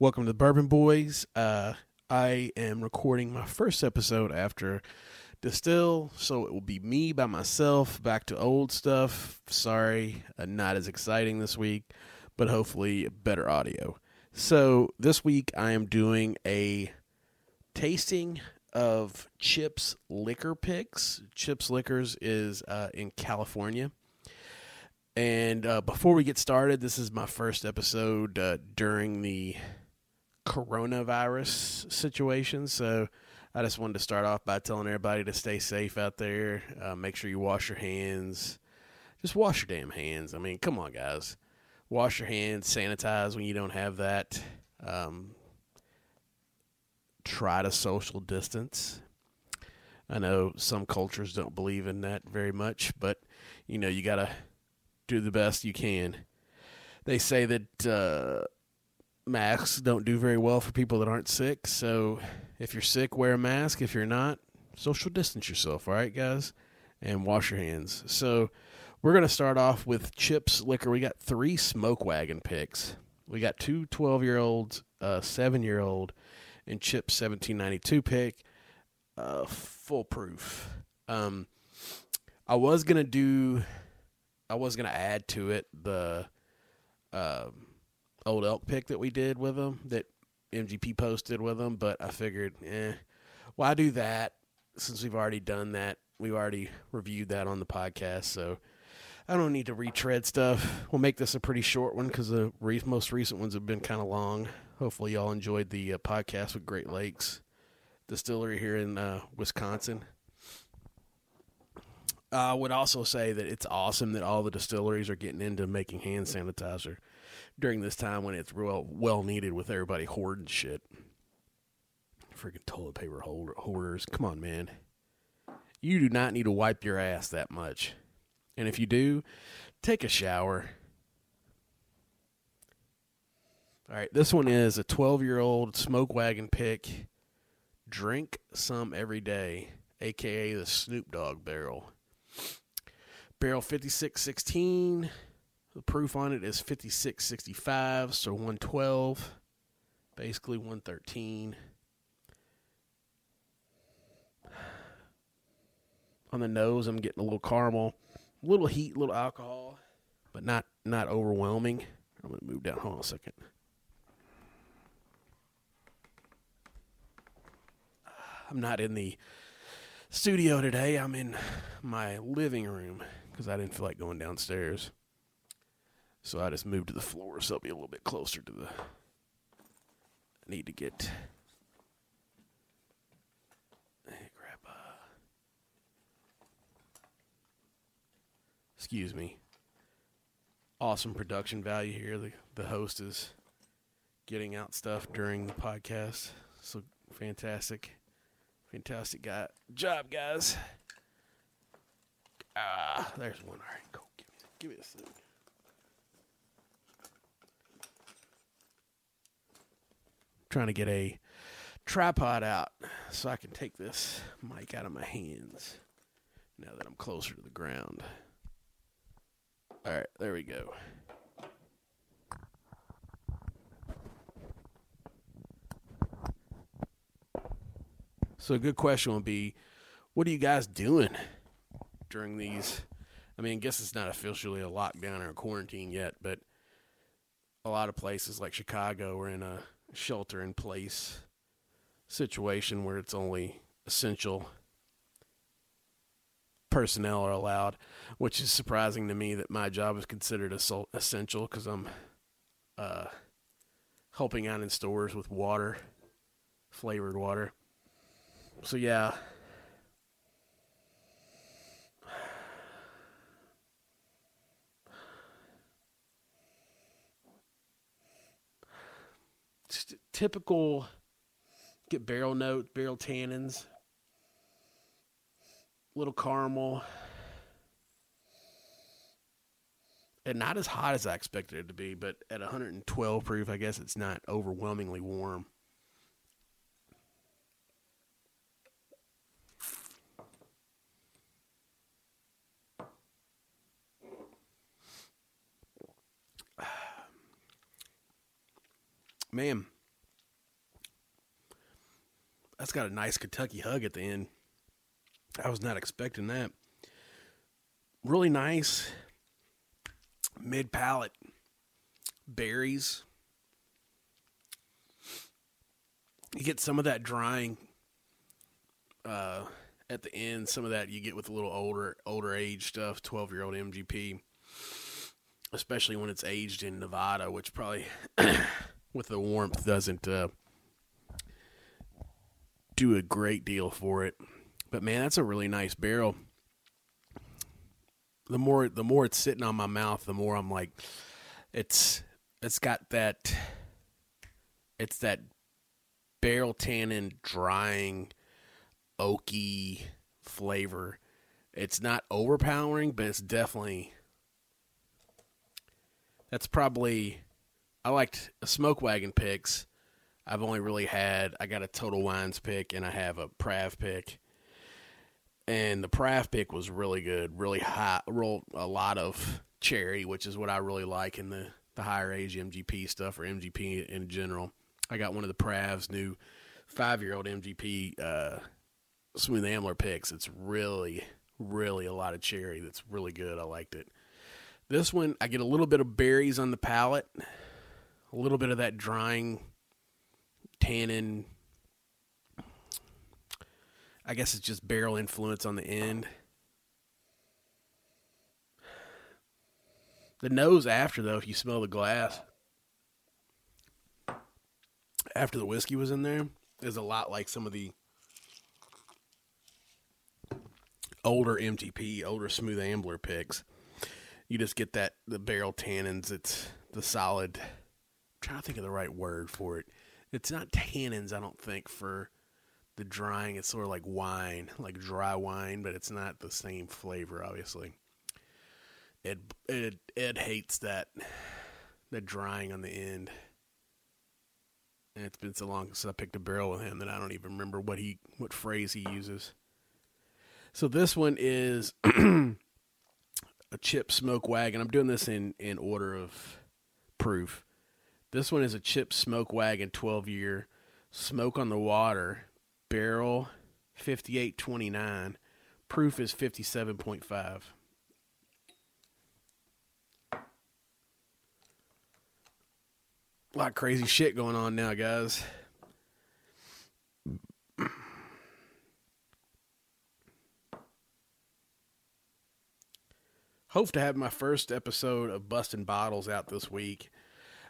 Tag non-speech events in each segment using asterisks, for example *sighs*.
Welcome to the Bourbon Boys. Uh, I am recording my first episode after Distill, so it will be me by myself, back to old stuff. Sorry, uh, not as exciting this week, but hopefully better audio. So this week I am doing a tasting of Chips Liquor Picks. Chips Liquors is uh, in California. And uh, before we get started, this is my first episode uh, during the coronavirus situation. So I just wanted to start off by telling everybody to stay safe out there. Uh, make sure you wash your hands. Just wash your damn hands. I mean, come on, guys. Wash your hands, sanitize when you don't have that. Um, try to social distance. I know some cultures don't believe in that very much, but you know, you got to do the best you can. They say that uh, masks don't do very well for people that aren't sick. So if you're sick, wear a mask. If you're not, social distance yourself, all right, guys? And wash your hands. So we're going to start off with Chips Liquor. We got three smoke wagon picks. We got two 12 year olds, a seven year old, and Chips 1792 pick. Uh, full proof. Um, I was going to do, I was going to add to it the. Old elk pick that we did with them that MGP posted with them, but I figured, eh, why do that since we've already done that? We've already reviewed that on the podcast, so I don't need to retread stuff. We'll make this a pretty short one because the re- most recent ones have been kind of long. Hopefully, y'all enjoyed the uh, podcast with Great Lakes Distillery here in uh, Wisconsin. I would also say that it's awesome that all the distilleries are getting into making hand sanitizer during this time when it's real well needed with everybody hoarding shit. Freaking toilet paper hoarders. Come on, man. You do not need to wipe your ass that much. And if you do, take a shower. All right, this one is a 12 year old smoke wagon pick. Drink some every day, aka the Snoop Dogg barrel. Barrel 5616 the proof on it is 5665, so 112, basically 113. On the nose, I'm getting a little caramel, a little heat, a little alcohol, but not not overwhelming. I'm gonna move down. Hold on a second. I'm not in the studio today. I'm in my living room because I didn't feel like going downstairs. So I just moved to the floor so I'll be a little bit closer to the. I need to get. Grab a. Excuse me. Awesome production value here. The the host is getting out stuff during the podcast. So fantastic. Fantastic guy. Job, guys. Ah, there's one. All right, go. Give me, give me this thing. Trying to get a tripod out so I can take this mic out of my hands now that I'm closer to the ground. All right, there we go. So a good question would be, what are you guys doing during these? I mean, I guess it's not officially a lockdown or a quarantine yet, but a lot of places like Chicago are in a shelter in place situation where it's only essential personnel are allowed, which is surprising to me that my job is considered essential because I'm uh, helping out in stores with water, flavored water. So, yeah. Typical get barrel note, barrel tannins, little caramel, and not as hot as I expected it to be, but at 112 proof, I guess it's not overwhelmingly warm. Man, that's got a nice Kentucky hug at the end. I was not expecting that. Really nice mid palate berries. You get some of that drying uh, at the end. Some of that you get with a little older older age stuff, twelve year old MGP, especially when it's aged in Nevada, which probably *clears throat* with the warmth doesn't uh, do a great deal for it. But man, that's a really nice barrel. The more the more it's sitting on my mouth, the more I'm like, it's it's got that it's that barrel tannin drying oaky flavor. It's not overpowering, but it's definitely that's probably I liked smoke wagon picks. I've only really had I got a total wines pick and I have a Prav pick. And the Prav pick was really good, really high, real a lot of cherry, which is what I really like in the the higher age MGP stuff or MGP in general. I got one of the Prav's new five year old MGP uh, smooth ambler picks. It's really, really a lot of cherry. That's really good. I liked it. This one, I get a little bit of berries on the palate, a little bit of that drying tannin. I guess it's just barrel influence on the end. The nose after though, if you smell the glass, after the whiskey was in there, is a lot like some of the older MGP, older smooth ambler picks. You just get that the barrel tannins. It's the solid. Trying to think of the right word for it. It's not tannins, I don't think, for the drying. It's sort of like wine, *laughs* like dry wine, but it's not the same flavor, obviously. Ed Ed Ed hates that the drying on the end. And it's been so long since I picked a barrel with him that I don't even remember what he what phrase he uses. So this one is *clears throat* a chip smoke wagon. I'm doing this in in order of proof. This one is a chip smoke wagon 12 year smoke on the water barrel 5829 proof is 57.5 a lot of crazy shit going on now, guys. Hope to have my first episode of Busting Bottles out this week.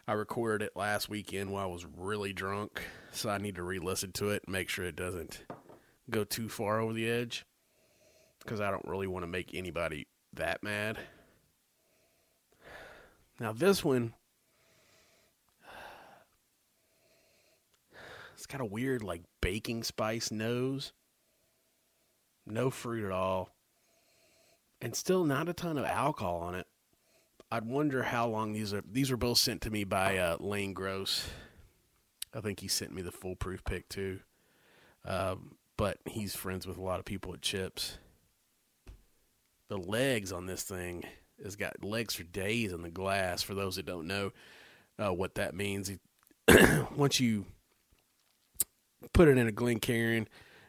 I recorded it last weekend while I was really drunk, so I need to re listen to it and make sure it doesn't go too far over the edge because I don't really want to make anybody that mad. Now, this one It's got a weird like baking spice nose. No fruit at all. And still not a ton of alcohol on it. I'd wonder how long these are. These were both sent to me by uh, Lane Gross. I think he sent me the foolproof pick too. Um, but he's friends with a lot of people at Chips. The legs on this thing has got legs for days in the glass. For those that don't know uh, what that means, *coughs* once you put it in a Glencairn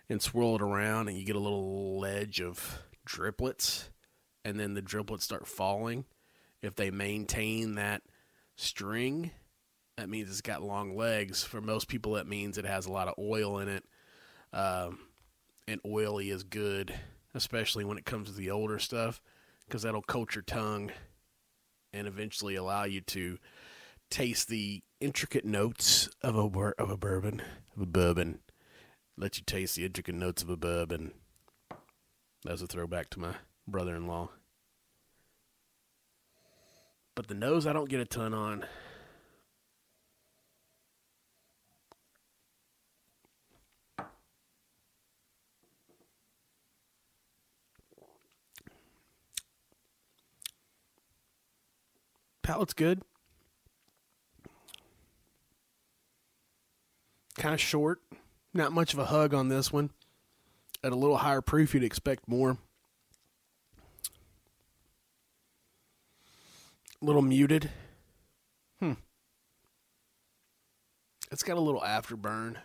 and swirl it around, and you get a little ledge of driplets, and then the driplets start falling. If they maintain that string, that means it's got long legs. For most people, that means it has a lot of oil in it, um, and oily is good, especially when it comes to the older stuff, because that'll coat your tongue and eventually allow you to taste the intricate notes of a of a bourbon, of a bourbon. Let you taste the intricate notes of a bourbon. That's a throwback to my brother-in-law. But the nose, I don't get a ton on. Palate's good. kind of short. Not much of a hug on this one. At a little higher proof, you'd expect more. A little muted. Hmm. It's got a little afterburn.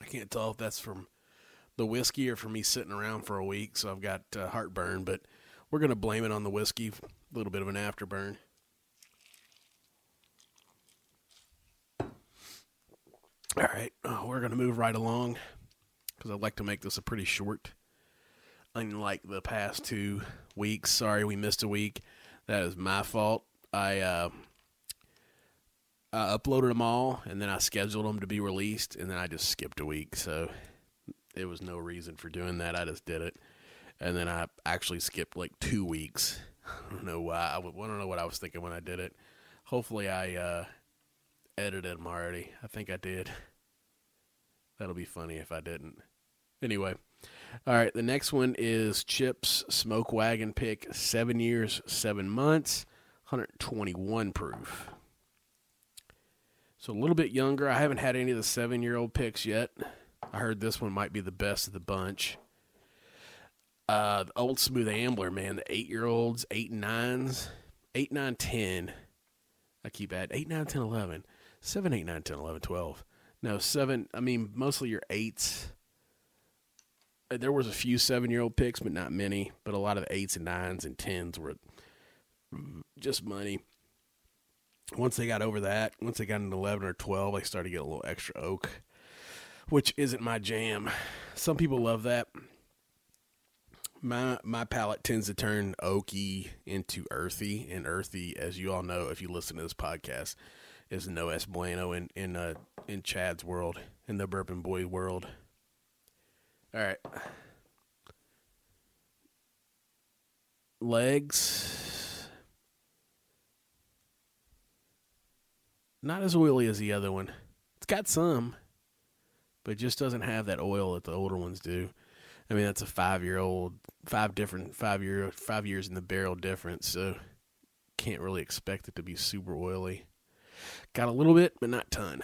I can't tell if that's from the whiskey or from me sitting around for a week, so I've got uh, heartburn, but we're going to blame it on the whiskey, a little bit of an afterburn. All right, uh, we're going to move right along because I'd like to make this a pretty short. Unlike the past two weeks, sorry we missed a week. That is my fault. I uh, I uploaded them all and then I scheduled them to be released, and then I just skipped a week. So it was no reason for doing that. I just did it, and then I actually skipped like two weeks. *laughs* I don't know why. I don't know what I was thinking when I did it. Hopefully, I uh, edited them already. I think I did. That'll be funny if I didn't. Anyway, all right. The next one is Chips Smoke Wagon Pick, seven years, seven months, 121 proof. So a little bit younger. I haven't had any of the seven year old picks yet. I heard this one might be the best of the bunch. Uh, the old smooth ambler, man, the eight year olds, eight and nines, eight, nine, ten. I keep adding eight, nine, ten, eleven, seven, eight, nine, ten, eleven, twelve. No, seven. I mean, mostly your eights. There was a few seven year old picks, but not many. But a lot of the eights and nines and tens were just money. Once they got over that, once they got into eleven or twelve, they started to get a little extra oak, which isn't my jam. Some people love that. My my palate tends to turn oaky into earthy, and earthy, as you all know, if you listen to this podcast, is no es bueno in in uh, in Chad's world, in the bourbon boy world. All right, legs. Not as oily as the other one. It's got some, but just doesn't have that oil that the older ones do. I mean, that's a five year old, five different, five year, five years in the barrel difference. So can't really expect it to be super oily. Got a little bit, but not ton.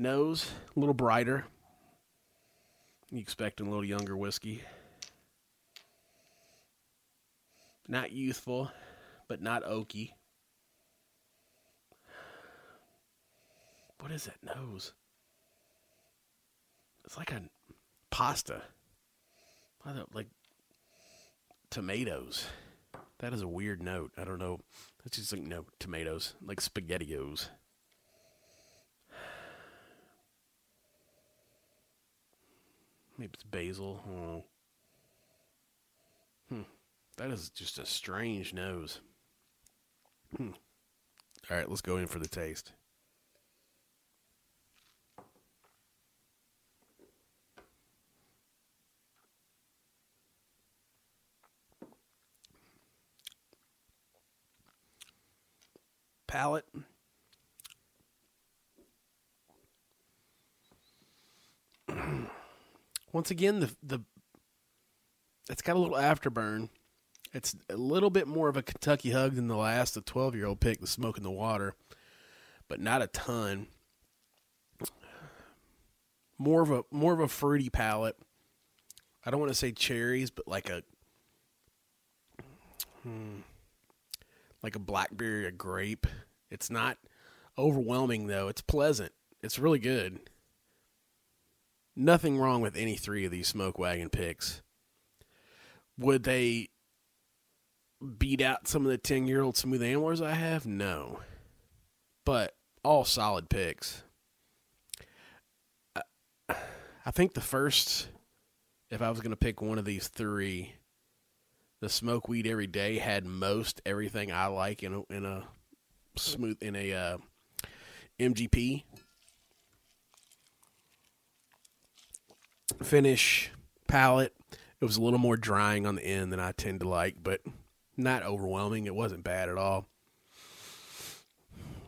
Nose, a little brighter. You expecting a little younger whiskey. Not youthful, but not oaky. What is that nose? It's like a pasta. Like tomatoes. That is a weird note. I don't know. That's just like no tomatoes, like spaghettios. Maybe it's basil. Oh. Hmm. That is just a strange nose. Hmm. All right, let's go in for the taste. palate. Once again, the the it's got a little afterburn. It's a little bit more of a Kentucky hug than the last, the twelve year old pick, the smoke in the water, but not a ton. More of a more of a fruity palate. I don't want to say cherries, but like a hmm, like a blackberry, a grape. It's not overwhelming though. It's pleasant. It's really good. Nothing wrong with any three of these smoke wagon picks. Would they beat out some of the 10 year old smooth amblers I have? No. But all solid picks. I think the first, if I was going to pick one of these three, the smoke weed every day had most everything I like in a, in a smooth in a uh, MGP finish palette. It was a little more drying on the end than I tend to like, but not overwhelming. It wasn't bad at all.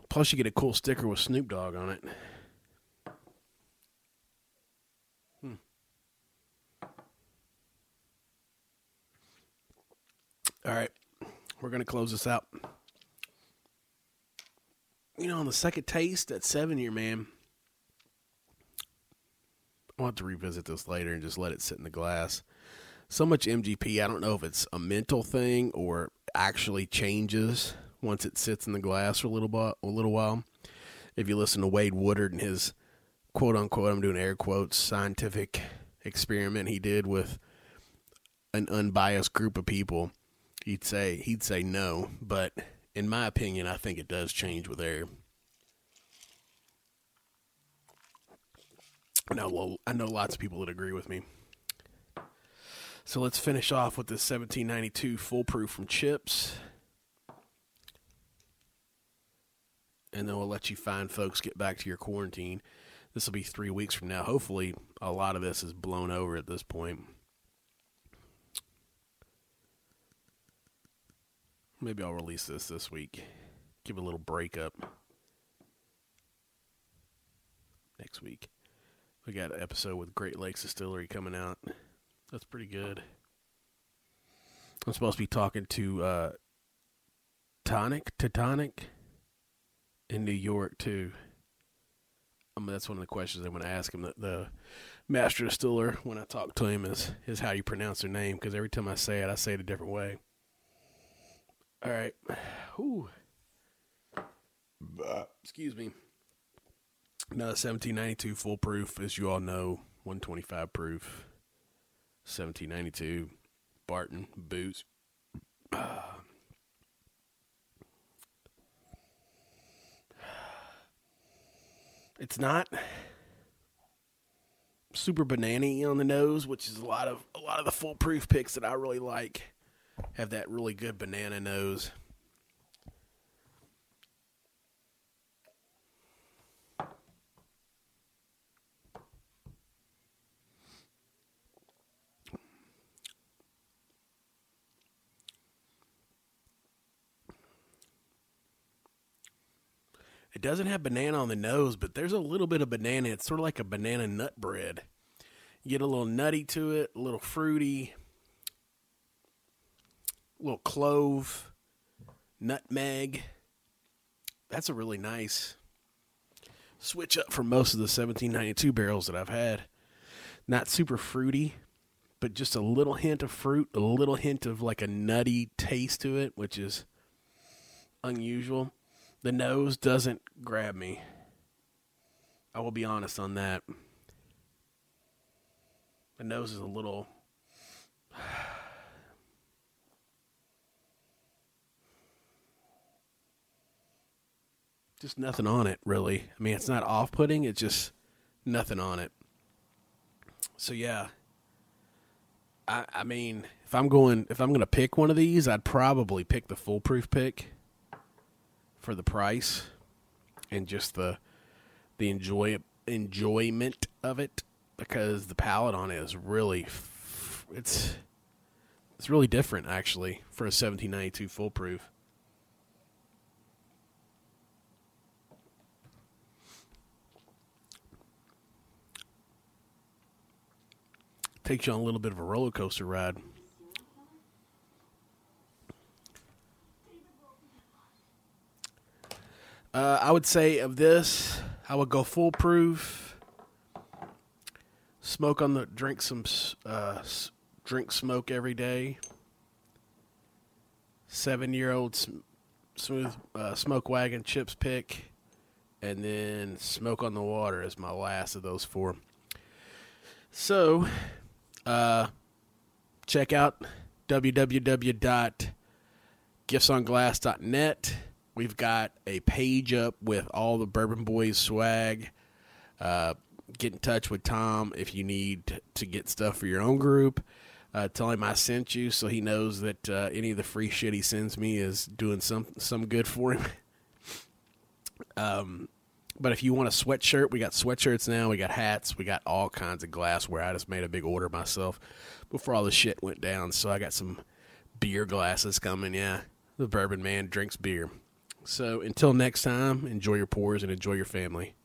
Plus, you get a cool sticker with Snoop Dogg on it. Hmm. All right, we're gonna close this out. You know, on the second taste, that seven year man. I'll have to revisit this later and just let it sit in the glass. So much MGP, I don't know if it's a mental thing or actually changes once it sits in the glass for a little bit, a little while. if you listen to Wade Woodard and his quote unquote, I'm doing air quotes, scientific experiment he did with an unbiased group of people, he'd say he'd say no. But in my opinion, I think it does change with air. I know I know lots of people that agree with me. So let's finish off with this 1792 foolproof from Chips. And then we'll let you fine folks get back to your quarantine. This will be three weeks from now. Hopefully, a lot of this is blown over at this point. Maybe I'll release this this week. Give a little breakup next week. We got an episode with Great Lakes Distillery coming out. That's pretty good. I'm supposed to be talking to uh, Tonic, Tonic in New York too. I mean, that's one of the questions I'm going to ask him. The, the master distiller, when I talk to him, is is how you pronounce their name because every time I say it, I say it a different way. All right. Ooh. Excuse me. Another 1792 full proof, as you all know, 125 proof. 1792, Barton, Boots. *sighs* it's not super banana on the nose, which is a lot of a lot of the foolproof picks that I really like have that really good banana nose. It doesn't have banana on the nose, but there's a little bit of banana. It's sort of like a banana nut bread. You get a little nutty to it, a little fruity, a little clove, nutmeg. That's a really nice switch up from most of the 1792 barrels that I've had. Not super fruity, but just a little hint of fruit, a little hint of like a nutty taste to it, which is unusual. The nose doesn't grab me. I will be honest on that. The nose is a little. *sighs* Just nothing on it, really. I mean, it's not off putting, it's just nothing on it. So, yeah. I, I mean, if I'm going, if I'm going to pick one of these, I'd probably pick the foolproof pick for the price and just the the enjoy enjoyment of it because the palate on it is really it's it's really different actually for a 1792 foolproof. Takes you on a little bit of a roller coaster ride. Uh, I would say of this, I would go foolproof. Smoke on the drink some uh, drink smoke every day. Seven year old smooth uh, smoke wagon chips pick, and then smoke on the water is my last of those four. So, uh, check out www.giftsonglass.net We've got a page up with all the Bourbon Boys swag. Uh, get in touch with Tom if you need to get stuff for your own group. Uh, tell him I sent you so he knows that uh, any of the free shit he sends me is doing some some good for him. *laughs* um, but if you want a sweatshirt, we got sweatshirts now. We got hats. We got all kinds of glassware. I just made a big order myself before all the shit went down. So I got some beer glasses coming. Yeah, the bourbon man drinks beer. So until next time, enjoy your pores and enjoy your family.